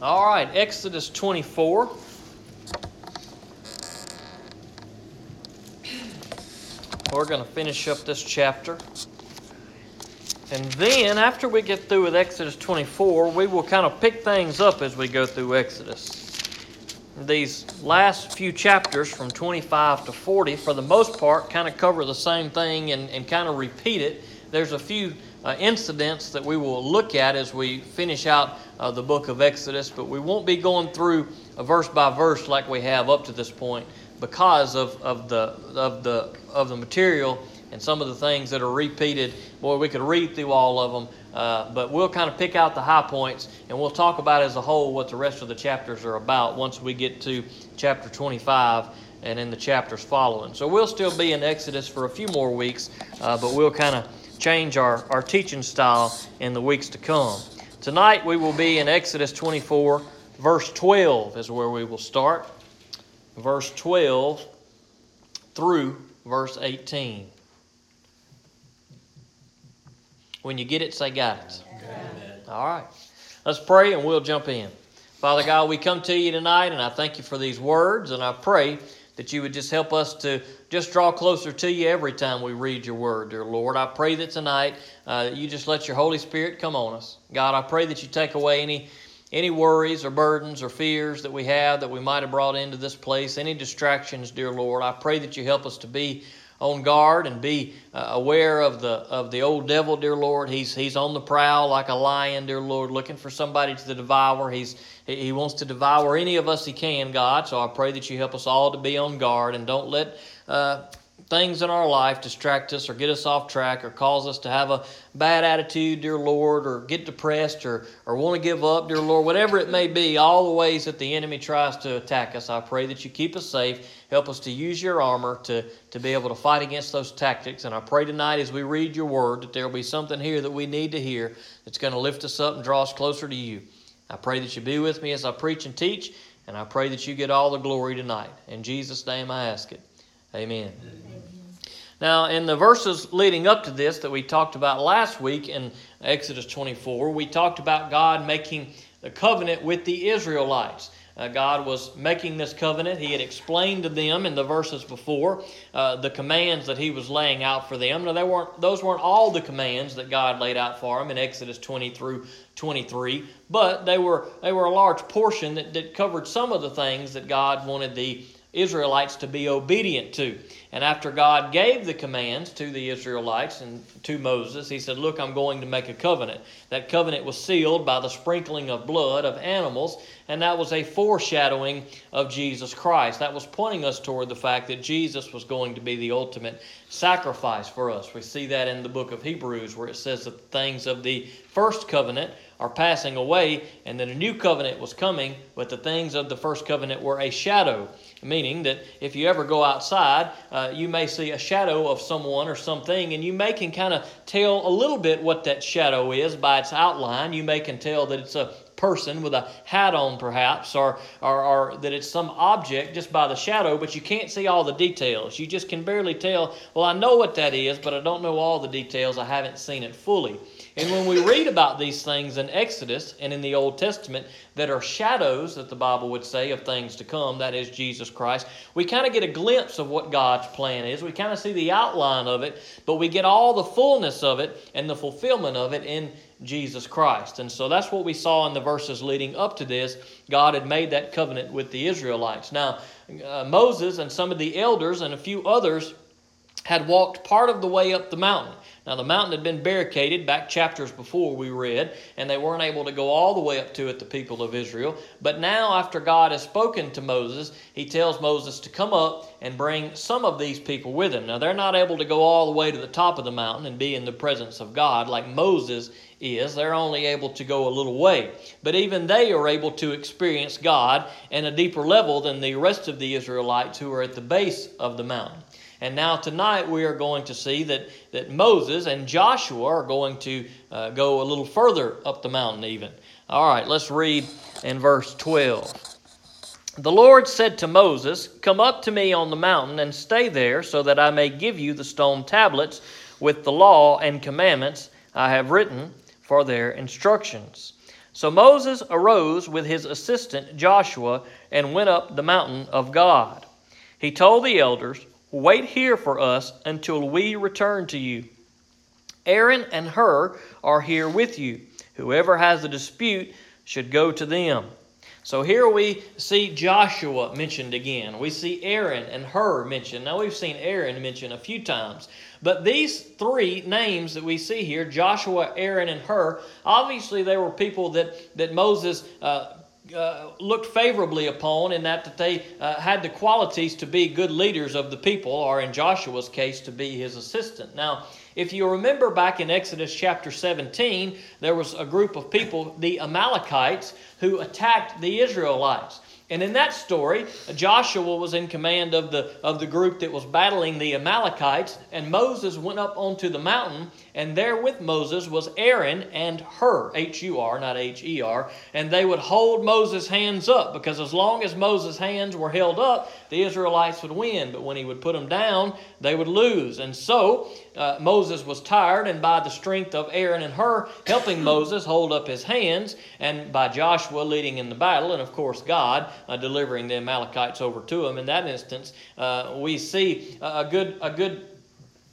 All right, Exodus 24. We're going to finish up this chapter. And then, after we get through with Exodus 24, we will kind of pick things up as we go through Exodus. These last few chapters, from 25 to 40, for the most part, kind of cover the same thing and, and kind of repeat it. There's a few uh, incidents that we will look at as we finish out uh, the book of Exodus, but we won't be going through a verse by verse like we have up to this point because of, of the of the of the material and some of the things that are repeated. Boy, we could read through all of them, uh, but we'll kind of pick out the high points and we'll talk about as a whole what the rest of the chapters are about once we get to chapter 25 and in the chapters following. So we'll still be in Exodus for a few more weeks, uh, but we'll kind of change our, our teaching style in the weeks to come. Tonight we will be in Exodus 24, verse 12 is where we will start. Verse 12 through verse 18. When you get it, say, Got it. Amen. All right. Let's pray and we'll jump in. Father God, we come to you tonight and I thank you for these words and I pray that you would just help us to just draw closer to you every time we read your word, dear Lord. I pray that tonight uh, you just let your Holy Spirit come on us. God, I pray that you take away any any worries or burdens or fears that we have that we might have brought into this place, any distractions, dear Lord. I pray that you help us to be on guard and be uh, aware of the of the old devil, dear Lord. He's he's on the prowl like a lion, dear Lord, looking for somebody to devour. He's he wants to devour any of us he can, God. So I pray that you help us all to be on guard and don't let uh, things in our life distract us or get us off track or cause us to have a bad attitude, dear Lord, or get depressed or, or want to give up, dear Lord, whatever it may be, all the ways that the enemy tries to attack us. I pray that you keep us safe. Help us to use your armor to, to be able to fight against those tactics. And I pray tonight as we read your word that there will be something here that we need to hear that's going to lift us up and draw us closer to you. I pray that you be with me as I preach and teach, and I pray that you get all the glory tonight. In Jesus' name I ask it. Amen. Amen. Now, in the verses leading up to this that we talked about last week in Exodus 24, we talked about God making the covenant with the Israelites. Uh, God was making this covenant. He had explained to them in the verses before uh, the commands that He was laying out for them. Now, they weren't, those weren't all the commands that God laid out for them in Exodus 20 through 23, but they were, they were a large portion that, that covered some of the things that God wanted the Israelites to be obedient to. And after God gave the commands to the Israelites and to Moses, he said, Look, I'm going to make a covenant. That covenant was sealed by the sprinkling of blood of animals, and that was a foreshadowing of Jesus Christ. That was pointing us toward the fact that Jesus was going to be the ultimate sacrifice for us. We see that in the book of Hebrews, where it says that the things of the first covenant are passing away, and that a new covenant was coming, but the things of the first covenant were a shadow Meaning that if you ever go outside, uh, you may see a shadow of someone or something, and you may can kind of tell a little bit what that shadow is by its outline. You may can tell that it's a person with a hat on, perhaps, or, or, or that it's some object just by the shadow, but you can't see all the details. You just can barely tell, well, I know what that is, but I don't know all the details. I haven't seen it fully. And when we read about these things in Exodus and in the Old Testament that are shadows, that the Bible would say, of things to come, that is Jesus Christ, we kind of get a glimpse of what God's plan is. We kind of see the outline of it, but we get all the fullness of it and the fulfillment of it in Jesus Christ. And so that's what we saw in the verses leading up to this. God had made that covenant with the Israelites. Now, uh, Moses and some of the elders and a few others had walked part of the way up the mountain. Now, the mountain had been barricaded back chapters before we read, and they weren't able to go all the way up to it, the people of Israel. But now, after God has spoken to Moses, he tells Moses to come up and bring some of these people with him. Now, they're not able to go all the way to the top of the mountain and be in the presence of God like Moses is. They're only able to go a little way. But even they are able to experience God in a deeper level than the rest of the Israelites who are at the base of the mountain. And now tonight we are going to see that, that Moses and Joshua are going to uh, go a little further up the mountain, even. All right, let's read in verse 12. The Lord said to Moses, Come up to me on the mountain and stay there, so that I may give you the stone tablets with the law and commandments I have written for their instructions. So Moses arose with his assistant Joshua and went up the mountain of God. He told the elders, Wait here for us until we return to you. Aaron and Hur are here with you. Whoever has a dispute should go to them. So here we see Joshua mentioned again. We see Aaron and Hur mentioned. Now we've seen Aaron mentioned a few times. But these three names that we see here Joshua, Aaron, and Hur obviously they were people that, that Moses. Uh, uh, looked favorably upon in that, that they uh, had the qualities to be good leaders of the people, or in Joshua's case, to be his assistant. Now, if you remember back in Exodus chapter 17, there was a group of people, the Amalekites, who attacked the Israelites. And in that story, Joshua was in command of the, of the group that was battling the Amalekites, and Moses went up onto the mountain, and there with Moses was Aaron and Hur, H U R, not H E R, and they would hold Moses' hands up because as long as Moses' hands were held up, the Israelites would win, but when he would put them down, they would lose. And so uh, Moses was tired, and by the strength of Aaron and Hur helping Moses hold up his hands, and by Joshua leading in the battle, and of course God uh, delivering the Amalekites over to him. In that instance, uh, we see a good a good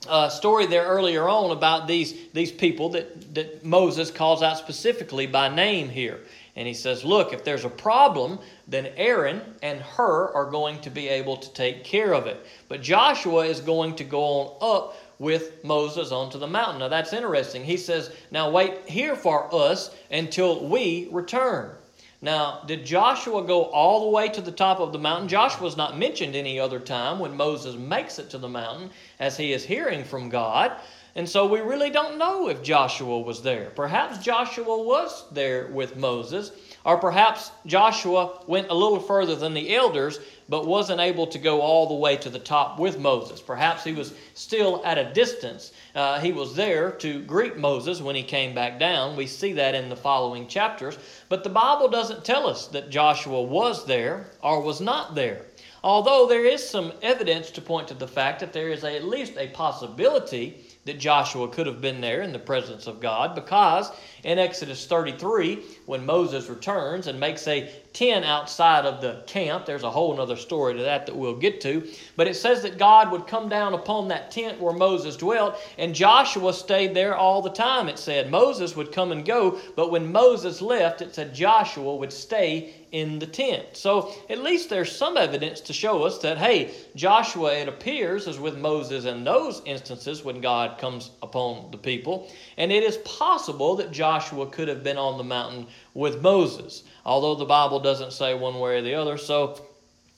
uh, story there earlier on about these these people that that Moses calls out specifically by name here. And he says, Look, if there's a problem, then Aaron and Hur are going to be able to take care of it. But Joshua is going to go on up with Moses onto the mountain. Now that's interesting. He says, Now wait here for us until we return. Now, did Joshua go all the way to the top of the mountain? Joshua is not mentioned any other time when Moses makes it to the mountain as he is hearing from God. And so we really don't know if Joshua was there. Perhaps Joshua was there with Moses, or perhaps Joshua went a little further than the elders but wasn't able to go all the way to the top with Moses. Perhaps he was still at a distance. Uh, he was there to greet Moses when he came back down. We see that in the following chapters. But the Bible doesn't tell us that Joshua was there or was not there. Although there is some evidence to point to the fact that there is a, at least a possibility that Joshua could have been there in the presence of God because in Exodus 33, when Moses returns and makes a tent outside of the camp, there's a whole other story to that that we'll get to, but it says that God would come down upon that tent where Moses dwelt, and Joshua stayed there all the time, it said. Moses would come and go, but when Moses left, it said Joshua would stay in the tent. So at least there's some evidence to show us that, hey, Joshua, it appears, is with Moses in those instances when God comes upon the people. And it is possible that Joshua could have been on the mountain with Moses, although the Bible doesn't say one way or the other. So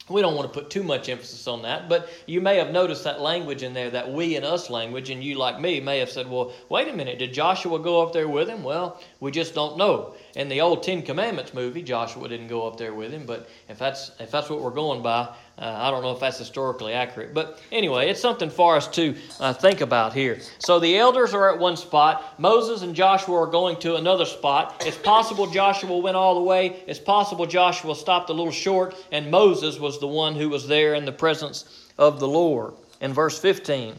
we don't want to put too much emphasis on that, but you may have noticed that language in there, that we and us language, and you, like me, may have said, Well, wait a minute, did Joshua go up there with him? Well, we just don't know. In the old Ten Commandments movie, Joshua didn't go up there with him, but if that's, if that's what we're going by, uh, I don't know if that's historically accurate, but anyway, it's something for us to uh, think about here. So the elders are at one spot. Moses and Joshua are going to another spot. It's possible Joshua went all the way. It's possible Joshua stopped a little short, and Moses was the one who was there in the presence of the Lord. In verse 15,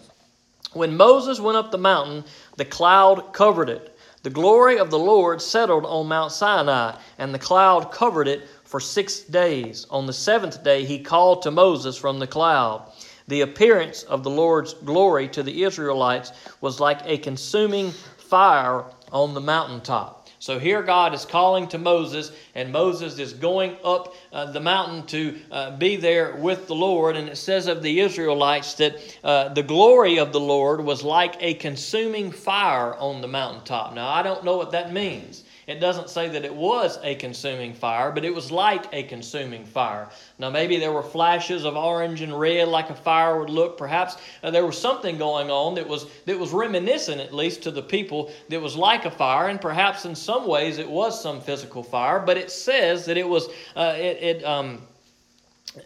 when Moses went up the mountain, the cloud covered it. The glory of the Lord settled on Mount Sinai, and the cloud covered it for six days. On the seventh day, he called to Moses from the cloud. The appearance of the Lord's glory to the Israelites was like a consuming fire on the mountaintop. So here God is calling to Moses, and Moses is going up uh, the mountain to uh, be there with the Lord. And it says of the Israelites that uh, the glory of the Lord was like a consuming fire on the mountaintop. Now, I don't know what that means. It doesn't say that it was a consuming fire, but it was like a consuming fire. Now, maybe there were flashes of orange and red like a fire would look. Perhaps uh, there was something going on that was, that was reminiscent, at least to the people, that was like a fire, and perhaps in some ways it was some physical fire, but it says that it was, uh, it, it um,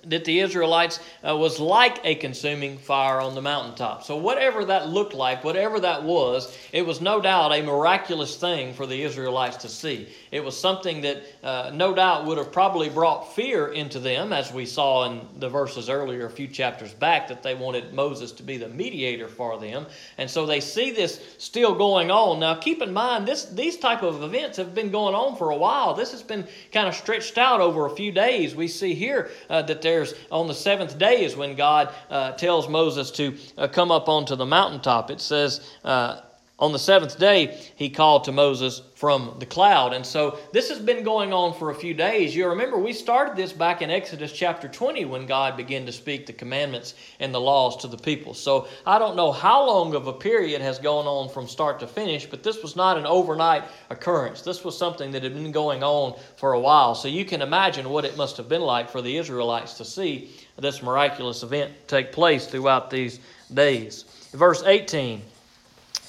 that the Israelites uh, was like a consuming fire on the mountaintop. So, whatever that looked like, whatever that was, it was no doubt a miraculous thing for the Israelites to see. It was something that uh, no doubt would have probably brought fear into them, as we saw in the verses earlier, a few chapters back, that they wanted Moses to be the mediator for them. And so they see this still going on. Now, keep in mind, this, these type of events have been going on for a while. This has been kind of stretched out over a few days. We see here uh, that there's on the seventh day is when God uh, tells Moses to uh, come up onto the mountaintop. It says, uh, on the seventh day, he called to Moses from the cloud. And so this has been going on for a few days. You remember we started this back in Exodus chapter 20 when God began to speak the commandments and the laws to the people. So I don't know how long of a period has gone on from start to finish, but this was not an overnight occurrence. This was something that had been going on for a while. So you can imagine what it must have been like for the Israelites to see this miraculous event take place throughout these days. Verse 18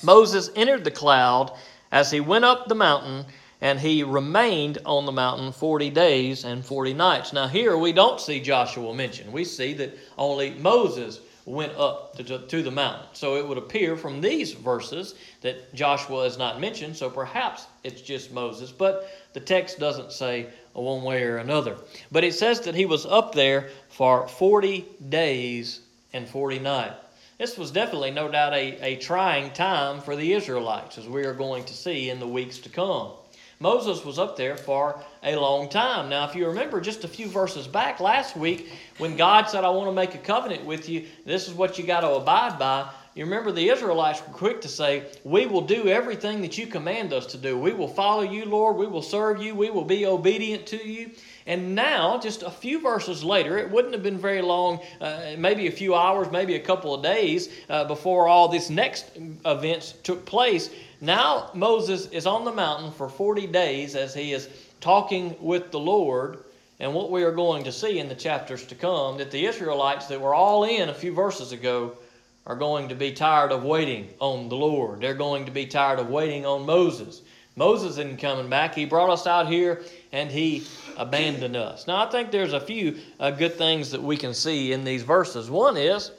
Moses entered the cloud as he went up the mountain, and he remained on the mountain 40 days and 40 nights. Now, here we don't see Joshua mentioned. We see that only Moses went up to, to, the mountain. So it would appear from these verses that Joshua is not mentioned, so perhaps it's just Moses, but the text doesn't say one way or another. But it says that he was up there for 40 days and 40 nights. This was definitely, no doubt, a, a trying time for the Israelites, as we are going to see in the weeks to come. Moses was up there for a long time. Now, if you remember just a few verses back last week, when God said, I want to make a covenant with you, this is what you got to abide by. You remember the Israelites were quick to say, We will do everything that you command us to do. We will follow you, Lord. We will serve you. We will be obedient to you. And now, just a few verses later, it wouldn't have been very long, uh, maybe a few hours, maybe a couple of days uh, before all these next events took place. Now, Moses is on the mountain for 40 days as he is talking with the Lord. And what we are going to see in the chapters to come, that the Israelites that were all in a few verses ago are going to be tired of waiting on the Lord. They're going to be tired of waiting on Moses. Moses isn't coming back. He brought us out here and he abandoned us. Now, I think there's a few uh, good things that we can see in these verses. One is,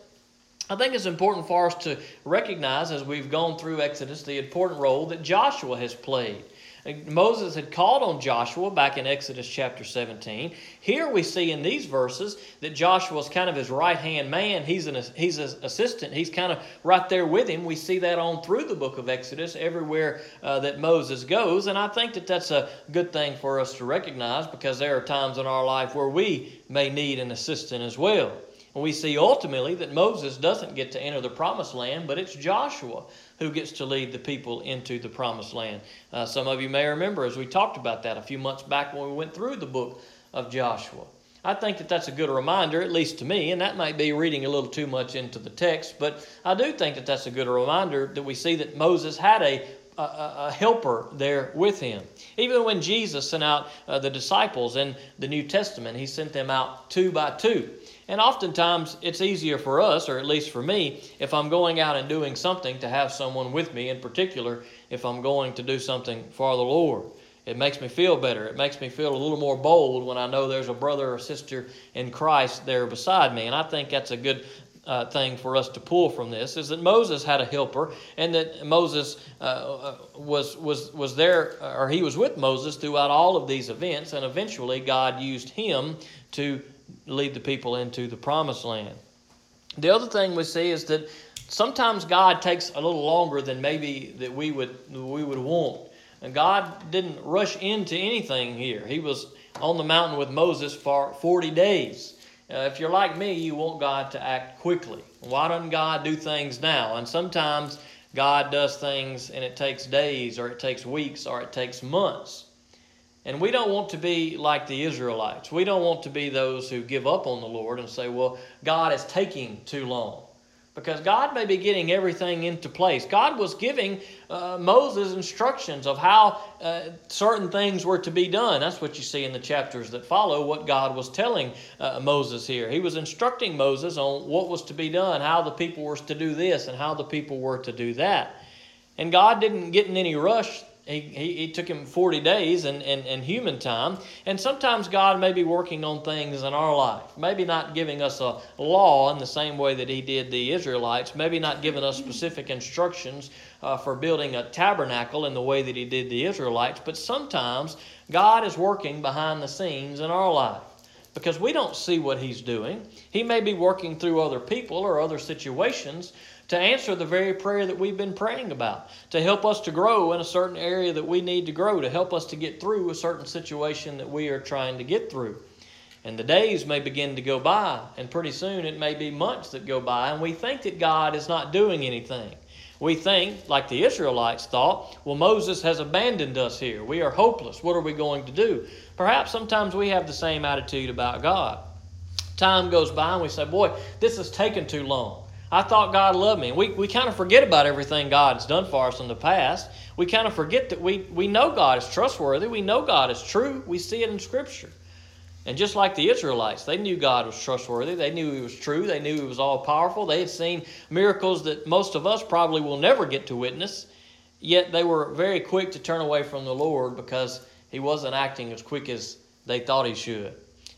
I think it's important for us to recognize as we've gone through Exodus the important role that Joshua has played. Moses had called on Joshua back in Exodus chapter 17. Here we see in these verses that Joshua is kind of his right hand man. He's an he's an assistant. He's kind of right there with him. We see that on through the book of Exodus everywhere uh, that Moses goes, and I think that that's a good thing for us to recognize because there are times in our life where we may need an assistant as well. We see ultimately that Moses doesn't get to enter the promised land, but it's Joshua who gets to lead the people into the promised land. Uh, some of you may remember as we talked about that a few months back when we went through the book of Joshua. I think that that's a good reminder, at least to me, and that might be reading a little too much into the text, but I do think that that's a good reminder that we see that Moses had a a, a, helper there with him. Even when Jesus sent out uh, the disciples in the New Testament, he sent them out two by two. And oftentimes it's easier for us, or at least for me, if I'm going out and doing something to have someone with me, in particular, if I'm going to do something for the Lord. It makes me feel better. It makes me feel a little more bold when I know there's a brother or sister in Christ there beside me. And I think that's a good uh, thing for us to pull from this is that Moses had a helper, and that Moses uh, uh was was was there, or he was with Moses throughout all of these events, and eventually God used him to lead the people into the promised land. The other thing we see is that sometimes God takes a little longer than maybe that we would we would want. And God didn't rush into anything here. He was on the mountain with Moses for 40 days. Uh, if you're like me, you want God to act quickly. Why doesn't God do things now? And sometimes God does things and it takes days or it takes weeks or it takes months. And we don't want to be like the Israelites. We don't want to be those who give up on the Lord and say, well, God is taking too long. Because God may be getting everything into place. God was giving uh, Moses instructions of how uh, certain things were to be done. That's what you see in the chapters that follow, what God was telling uh, Moses here. He was instructing Moses on what was to be done, how the people were to do this, and how the people were to do that. And God didn't get in any rush he, he, he, took him 40 days in, in, in, human time. And sometimes God may be working on things in our life. Maybe not giving us a law in the same way that he did the Israelites. Maybe not giving us specific instructions uh, for building a tabernacle in the way that he did the Israelites. But sometimes God is working behind the scenes in our life because we don't see what he's doing. He may be working through other people or other situations to answer the very prayer that we've been praying about, to help us to grow in a certain area that we need to grow, to help us to get through a certain situation that we are trying to get through. And the days may begin to go by, and pretty soon it may be months that go by, and we think that God is not doing anything. We think, like the Israelites thought, well, Moses has abandoned us here. We are hopeless. What are we going to do? Perhaps sometimes we have the same attitude about God. Time goes by and we say, boy, this has taken too long. I thought God loved me. We, we kind of forget about everything God's done for us in the past. We kind of forget that we, we know God is trustworthy. We know God is true. We see it in Scripture. And just like the Israelites, they knew God was trustworthy. They knew He was true. They knew He was all powerful. They had seen miracles that most of us probably will never get to witness. Yet they were very quick to turn away from the Lord because He wasn't acting as quick as they thought He should.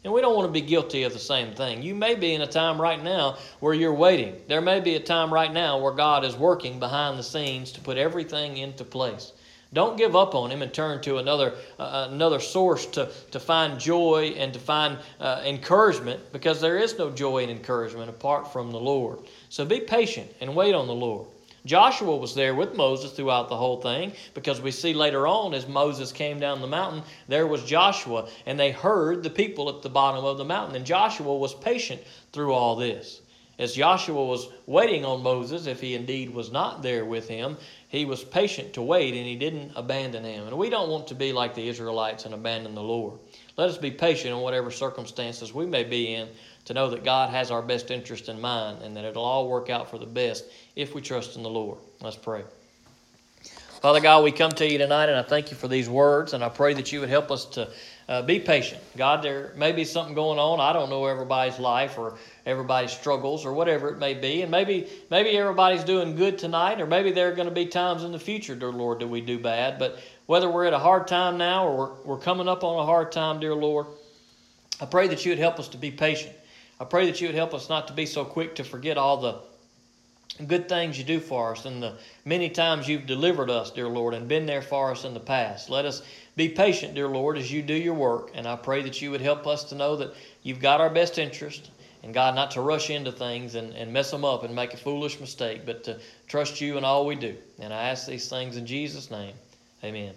And we don't want to be guilty of the same thing. You may be in a time right now where you're waiting. There may be a time right now where God is working behind the scenes to put everything into place. Don't give up on Him and turn to another, uh, another source to, to find joy and to find uh, encouragement because there is no joy and encouragement apart from the Lord. So be patient and wait on the Lord. Joshua was there with Moses throughout the whole thing because we see later on as Moses came down the mountain, there was Joshua, and they heard the people at the bottom of the mountain. And Joshua was patient through all this. As Joshua was waiting on Moses, if he indeed was not there with him, he was patient to wait and he didn't abandon him. And we don't want to be like the Israelites and abandon the Lord. Let us be patient in whatever circumstances we may be in to know that God has our best interest in mind and that it'll all work out for the best if we trust in the Lord. Let's pray. Father God, we come to you tonight and I thank you for these words and I pray that you would help us to uh, be patient. God, there may be something going on. I don't know everybody's life or everybody's struggles or whatever it may be. And maybe maybe everybody's doing good tonight or maybe there are going to be times in the future, dear Lord, that we do bad. But whether we're at a hard time now or we're, we're coming up on a hard time, dear Lord, I pray that you would help us to be patient. I pray that you would help us not to be so quick to forget all the good things you do for us and the many times you've delivered us, dear Lord, and been there for us in the past. Let us be patient, dear Lord, as you do your work. And I pray that you would help us to know that you've got our best interest. And God, not to rush into things and, and mess them up and make a foolish mistake, but to trust you in all we do. And I ask these things in Jesus' name. Amen.